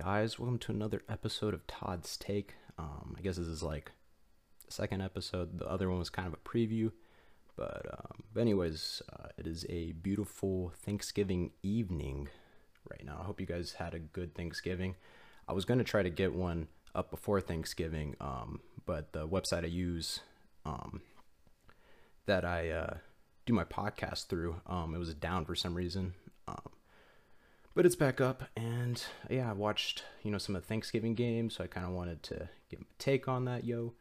guys? Welcome to another episode of Todd's Take. Um, I guess this is like second episode. The other one was kind of a preview, but um, but anyways, uh, it is a beautiful Thanksgiving evening right now. I hope you guys had a good Thanksgiving. I was gonna try to get one up before Thanksgiving, um, but the website I use, um, that I uh, do my podcast through, um, it was down for some reason. But it's back up and yeah i watched you know some of the thanksgiving games so i kind of wanted to give a take on that yo.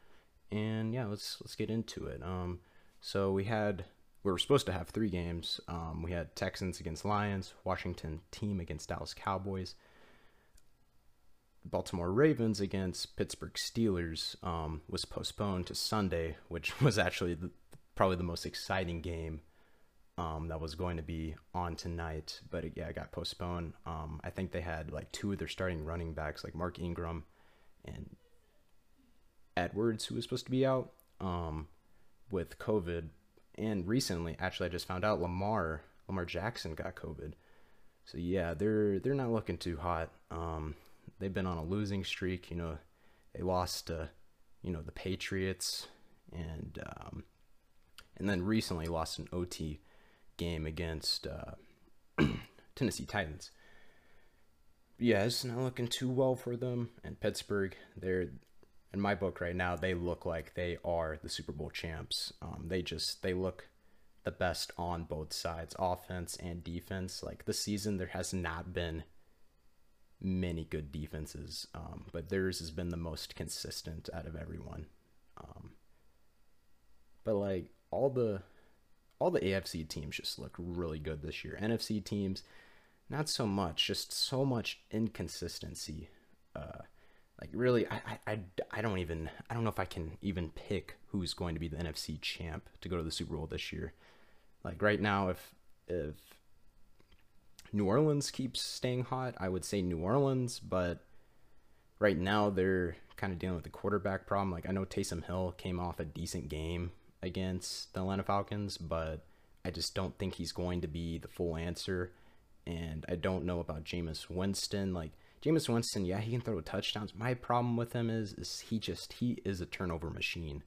And yeah let's let's get into it. Um so we had we were supposed to have three games. Um we had texans against lions washington team against dallas cowboys baltimore ravens against pittsburgh steelers um was postponed to sunday which was actually the, probably the most exciting game um, that was going to be on tonight, but it, yeah, it got postponed. Um, I think they had like two of their starting running backs, like Mark Ingram and Edwards, who was supposed to be out um, with COVID. And recently, actually, I just found out Lamar Lamar Jackson got COVID. So yeah, they're they're not looking too hot. Um, they've been on a losing streak. You know, they lost to you know the Patriots and um, and then recently lost an OT game against uh, Tennessee Titans. Yeah, it's not looking too well for them. And Pittsburgh, they're in my book right now. They look like they are the Super Bowl champs. Um, they just they look the best on both sides, offense and defense. Like this season, there has not been many good defenses, um, but theirs has been the most consistent out of everyone. Um, but like all the all the AFC teams just look really good this year. NFC teams, not so much, just so much inconsistency. Uh, like really, I, I, I don't even I don't know if I can even pick who's going to be the NFC champ to go to the Super Bowl this year. Like right now, if if New Orleans keeps staying hot, I would say New Orleans, but right now they're kind of dealing with the quarterback problem. Like I know Taysom Hill came off a decent game against the Atlanta Falcons, but I just don't think he's going to be the full answer. And I don't know about Jameis Winston. Like Jameis Winston, yeah, he can throw touchdowns. My problem with him is is he just he is a turnover machine.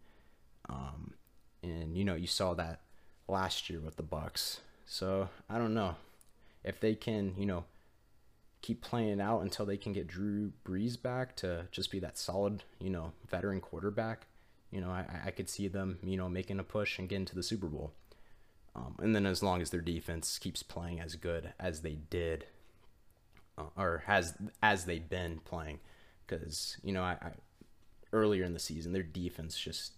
Um, and you know you saw that last year with the Bucs. So I don't know if they can you know keep playing out until they can get Drew Brees back to just be that solid you know veteran quarterback you know, I, I could see them, you know, making a push and getting to the Super Bowl. Um, and then as long as their defense keeps playing as good as they did, uh, or has as they've been playing, because you know, I, I earlier in the season their defense just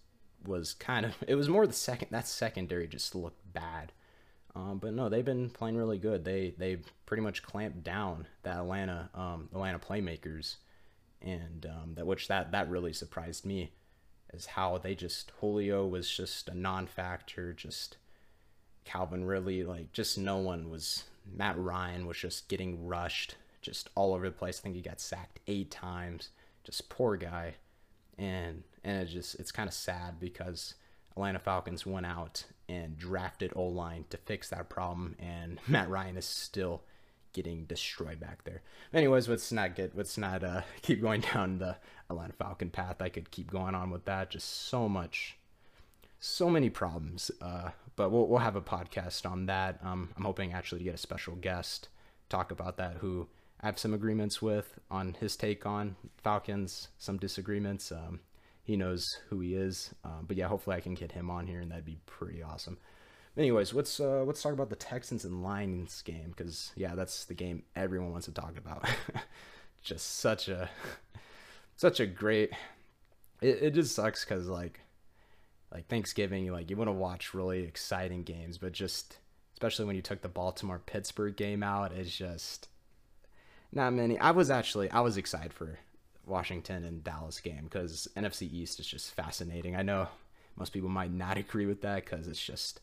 was kind of it was more the second that secondary just looked bad. Um, but no, they've been playing really good. They they pretty much clamped down the Atlanta um, Atlanta playmakers, and um, that which that that really surprised me is how they just Julio was just a non-factor, just Calvin Ridley, like just no one was. Matt Ryan was just getting rushed, just all over the place. I think he got sacked eight times. Just poor guy, and and it just it's kind of sad because Atlanta Falcons went out and drafted O line to fix that problem, and Matt Ryan is still getting destroyed back there. Anyways, let's not get let's not uh, keep going down the Atlanta Falcon path. I could keep going on with that. Just so much, so many problems. Uh, but we'll we'll have a podcast on that. Um, I'm hoping actually to get a special guest talk about that who I have some agreements with on his take on Falcons, some disagreements. Um, he knows who he is, um, but yeah, hopefully I can get him on here, and that'd be pretty awesome. Anyways, let's uh, let's talk about the Texans and Lions game because yeah, that's the game everyone wants to talk about. just such a such a great. It, it just sucks because like like Thanksgiving, like you want to watch really exciting games, but just especially when you took the Baltimore Pittsburgh game out, it's just not many. I was actually I was excited for Washington and Dallas game because NFC East is just fascinating. I know most people might not agree with that because it's just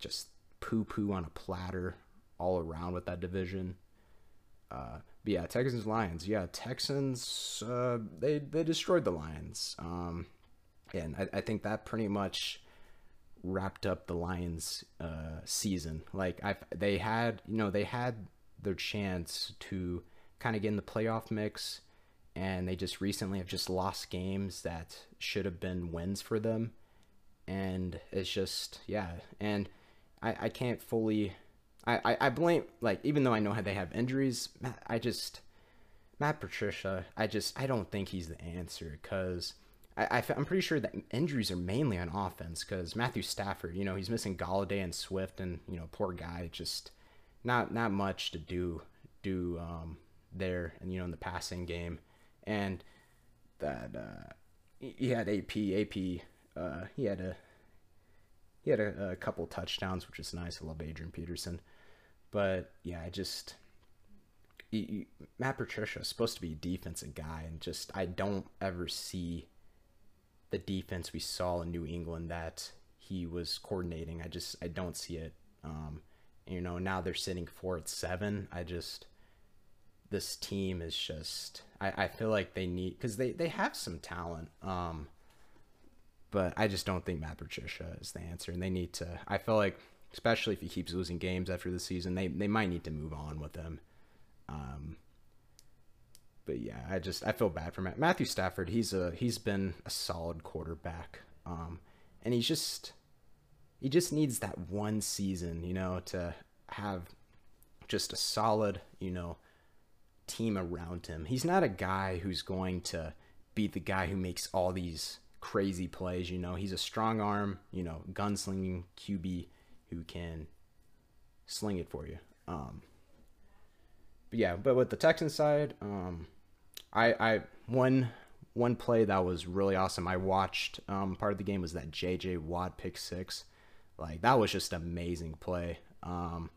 just poo poo on a platter all around with that division. Uh, but yeah, Texans Lions. Yeah, Texans. Uh, they they destroyed the Lions. Um, and I, I think that pretty much wrapped up the Lions' uh, season. Like I, they had you know they had their chance to kind of get in the playoff mix, and they just recently have just lost games that should have been wins for them, and it's just yeah, and I I can't fully. I, I, I blame like even though I know how they have injuries, I just Matt Patricia. I just I don't think he's the answer because I, am pretty sure that injuries are mainly on offense because Matthew Stafford, you know, he's missing Golladay and Swift, and you know, poor guy, just not not much to do do um, there, and you know, in the passing game, and that uh, he had AP AP uh, he had a he had a, a couple touchdowns, which is nice. I love Adrian Peterson, but yeah, I just Matt Patricia is supposed to be a defensive guy, and just I don't ever see the defense we saw in New England that he was coordinating. I just I don't see it. Um, you know, now they're sitting four at seven. I just this team is just I, I feel like they need because they they have some talent. Um, but I just don't think Matt Patricia is the answer, and they need to. I feel like especially if he keeps losing games after the season, they they might need to move on with him. Um, but yeah, I just I feel bad for Matt. Matthew Stafford. He's a he's been a solid quarterback, um, and he's just he just needs that one season, you know, to have just a solid, you know, team around him. He's not a guy who's going to be the guy who makes all these crazy plays. You know, he's a strong arm, you know, gunslinging QB who can sling it for you. Um, but yeah, but with the Texans side, um, I I one one play that was really awesome. I watched um, part of the game was that J.J. Watt pick six, like that was just amazing play. Um,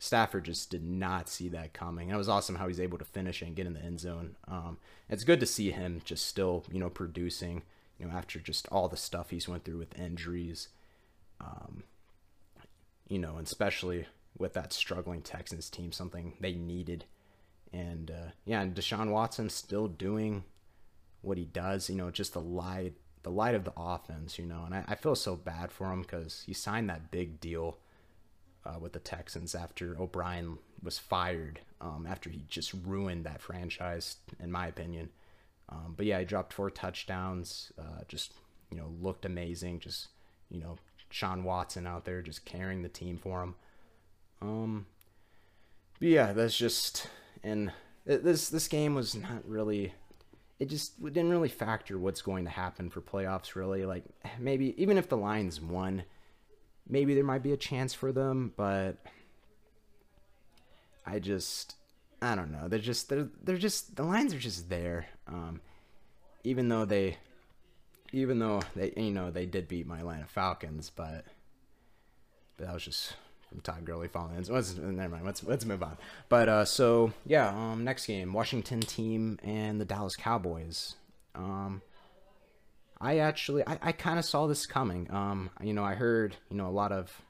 Stafford just did not see that coming. And it was awesome how he's able to finish and get in the end zone. Um, it's good to see him just still, you know, producing, you know, after just all the stuff he's went through with injuries. Um, you know, and especially with that struggling Texans team, something they needed. And uh, yeah, and Deshaun Watson still doing what he does. You know, just the light, the light of the offense. You know, and I, I feel so bad for him because he signed that big deal uh, with the Texans after O'Brien was fired. Um, after he just ruined that franchise, in my opinion. Um, but yeah, he dropped four touchdowns. Uh, just you know, looked amazing. Just you know, Sean Watson out there just carrying the team for him. Um, yeah, that's just and this this game was not really. It just didn't really factor what's going to happen for playoffs. Really, like maybe even if the Lions won, maybe there might be a chance for them, but I just I don't know. They're just they're they're just the lines are just there. Um, even though they even though they you know they did beat my Atlanta Falcons, but but that was just from Todd Gurley falling in. So never mind. Let's let's move on. But uh, so yeah, um, next game, Washington team and the Dallas Cowboys. Um, I actually I, I kind of saw this coming. Um, you know, I heard you know a lot of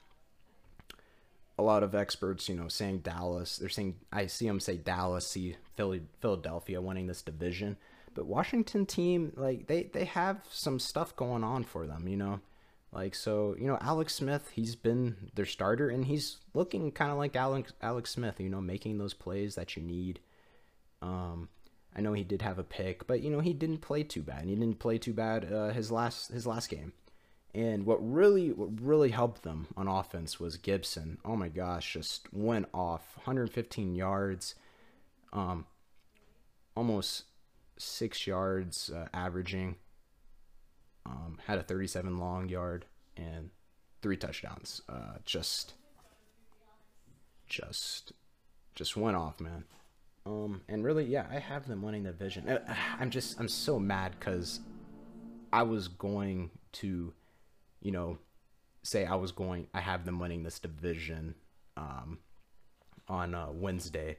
a lot of experts, you know, saying Dallas. They're saying I see them say Dallas, see Philly, Philadelphia winning this division, but Washington team like they they have some stuff going on for them. You know, like so, you know, Alex Smith, he's been their starter and he's looking kind of like Alex Alex Smith, you know, making those plays that you need. Um I know he did have a pick, but you know, he didn't play too bad. He didn't play too bad uh, his last his last game. And what really what really helped them on offense was Gibson. Oh my gosh, just went off 115 yards, um, almost six yards uh, averaging um, had a 37 long yard and three touchdowns. Uh, just, just, just went off, man. Um, and really, yeah, I have them winning the division. Uh, I'm just, I'm so mad because I was going to, you know, say I was going, I have them winning this division, um, on uh, Wednesday.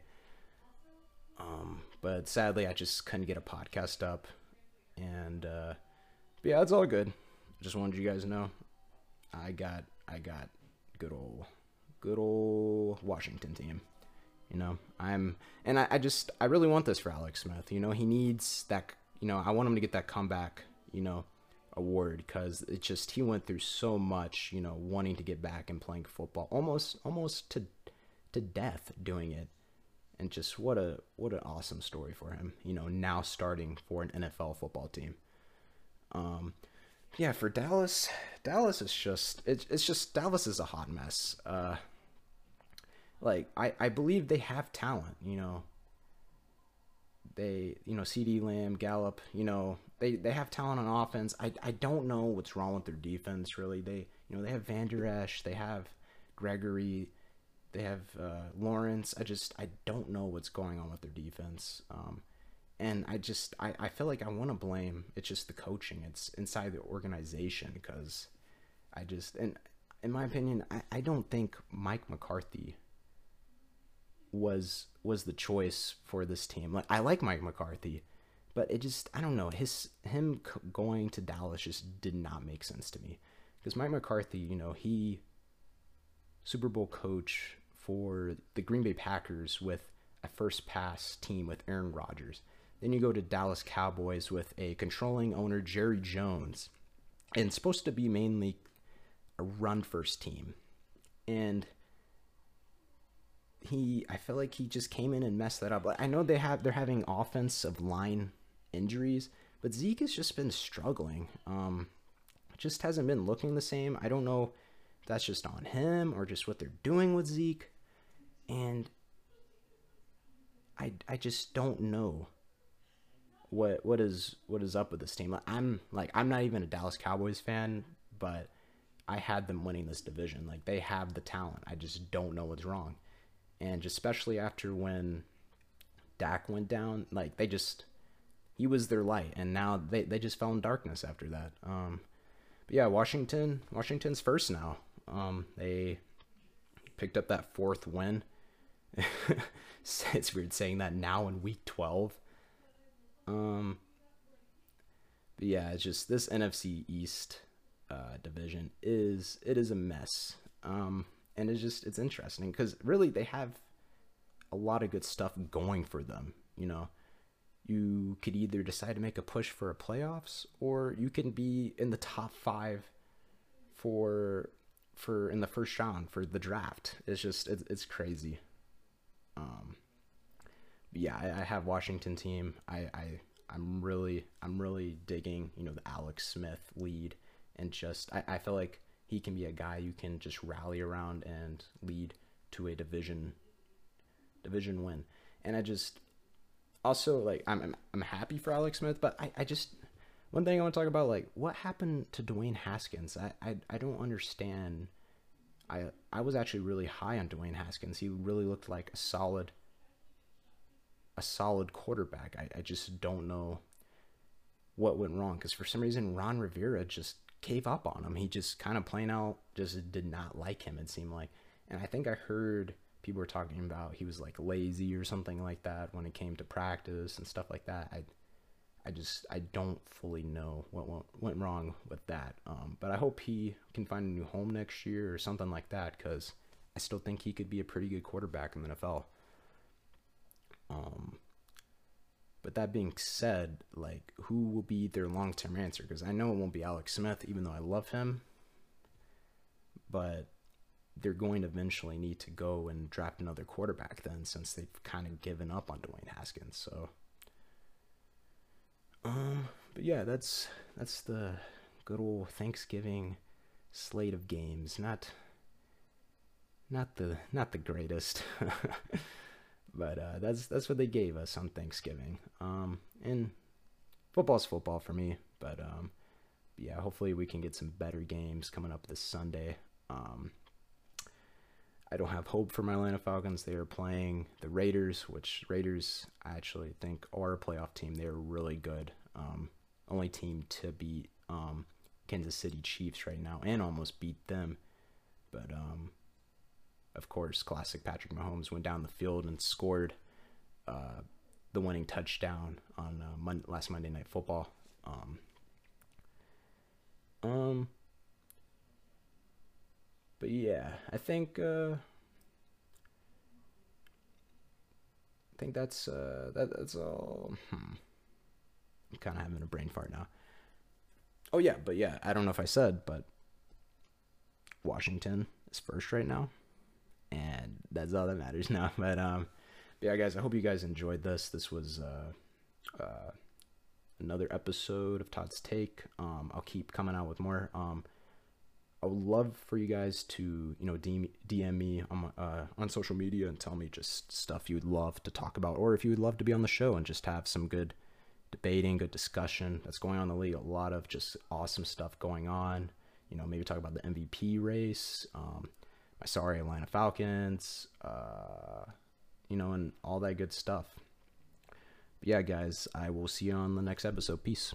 Um, but sadly, I just couldn't get a podcast up, and uh, yeah, it's all good. Just wanted you guys to know. I got I got good old good old Washington team. You know, I'm and I, I just I really want this for Alex Smith. You know, he needs that you know, I want him to get that comeback, you know, award because it just he went through so much, you know, wanting to get back and playing football. Almost almost to to death doing it. and just what a what an awesome story for him. You know, now starting for an NFL football team. Um, yeah, for Dallas, Dallas is just it's it's just Dallas is a hot mess. Uh, like I I believe they have talent. You know, they you know CeeDee Lamb, Gallup. You know they they have talent on offense. I I don't know what's wrong with their defense. Really, they you know they have Vander Esch, they have Gregory, they have uh, Lawrence. I just I don't know what's going on with their defense. Um, and I just I, I feel like I want to blame it's just the coaching. It's inside the organization because I just and in my opinion I, I don't think Mike McCarthy was was the choice for this team. Like I like Mike McCarthy, but it just I don't know his him going to Dallas just did not make sense to me because Mike McCarthy, you know, he Super Bowl coach for the Green Bay Packers with a first pass team with Aaron Rodgers. Then you go to Dallas Cowboys with a controlling owner Jerry Jones, and supposed to be mainly a run first team. And he I feel like he just came in and messed that up. I know they have they're having offensive line injuries, but Zeke has just been struggling. Um, just hasn't been looking the same. I don't know if that's just on him or just what they're doing with Zeke, and I I just don't know what what is what is up with this team. I'm like I'm not even a Dallas Cowboys fan, but I had them winning this division. Like they have the talent. I just don't know what's wrong. And especially after when Dak went down, like they just he was their light, and now they, they just fell in darkness after that. Um, but yeah, Washington Washington's first now. Um, they picked up that fourth win. it's weird saying that now in week twelve. Um, but yeah, it's just this NFC East uh, division is it is a mess. Um, and it's just it's interesting because really they have a lot of good stuff going for them. You know, you could either decide to make a push for a playoffs or you can be in the top five for for in the first round for the draft. It's just it's, it's crazy. Um yeah I, I, have washington team. I i i'm really i'm really digging you know the alex smith lead and just i, I feel like he can be a guy you can just rally around and lead to a division division win. And i just also like I'm, I'm happy for Alex Smith, but I, I just one thing I want to talk about like what happened to Dwayne Haskins. I, I I don't understand. I I was actually really high on Dwayne Haskins. He really looked like a solid a solid quarterback. I, I just don't know what went wrong because for some reason Ron Rivera just gave up on him. He just kind of plain out just did not like him. It seemed like, and I think I heard people were talking about he was like lazy or something like that when it came to practice and stuff like that. I I just I don't fully know what went, went wrong with that. Um, but I hope he can find a new home next year or something like that because I still think he could be a pretty good quarterback in the NFL. Um, but that being said, like who will be their long term answer? Because I know it won't be Alex Smith, even though I love him. But they're going to eventually need to go and draft another quarterback then since they've kind of given up on Dwayne Haskins. So um but yeah, that's that's the good old Thanksgiving slate of games. Not not the not the greatest. but uh, that's that's what they gave us on Thanksgiving. Um and football's football for me, but um yeah, hopefully we can get some better games coming up this Sunday. Um I don't have hope for my Atlanta Falcons. They are playing the Raiders, which Raiders I actually think are a playoff team. They're really good. Um, only team to beat um, Kansas City Chiefs right now and almost beat them. But um, of course, classic Patrick Mahomes went down the field and scored uh, the winning touchdown on uh, Mon- last Monday Night Football. Um, um, but yeah, I think uh, I think that's uh, that, that's all. Hmm. I'm kind of having a brain fart now. Oh yeah, but yeah, I don't know if I said, but Washington is first right now, and that's all that matters now. But um, yeah, guys, I hope you guys enjoyed this. This was uh, uh, another episode of Todd's Take. Um, I'll keep coming out with more. Um, I would love for you guys to, you know, DM, DM me on, uh, on social media and tell me just stuff you would love to talk about, or if you would love to be on the show and just have some good debating, good discussion that's going on in the league. A lot of just awesome stuff going on. You know, maybe talk about the MVP race, um, my sorry Atlanta Falcons, uh, you know, and all that good stuff. But yeah, guys, I will see you on the next episode. Peace.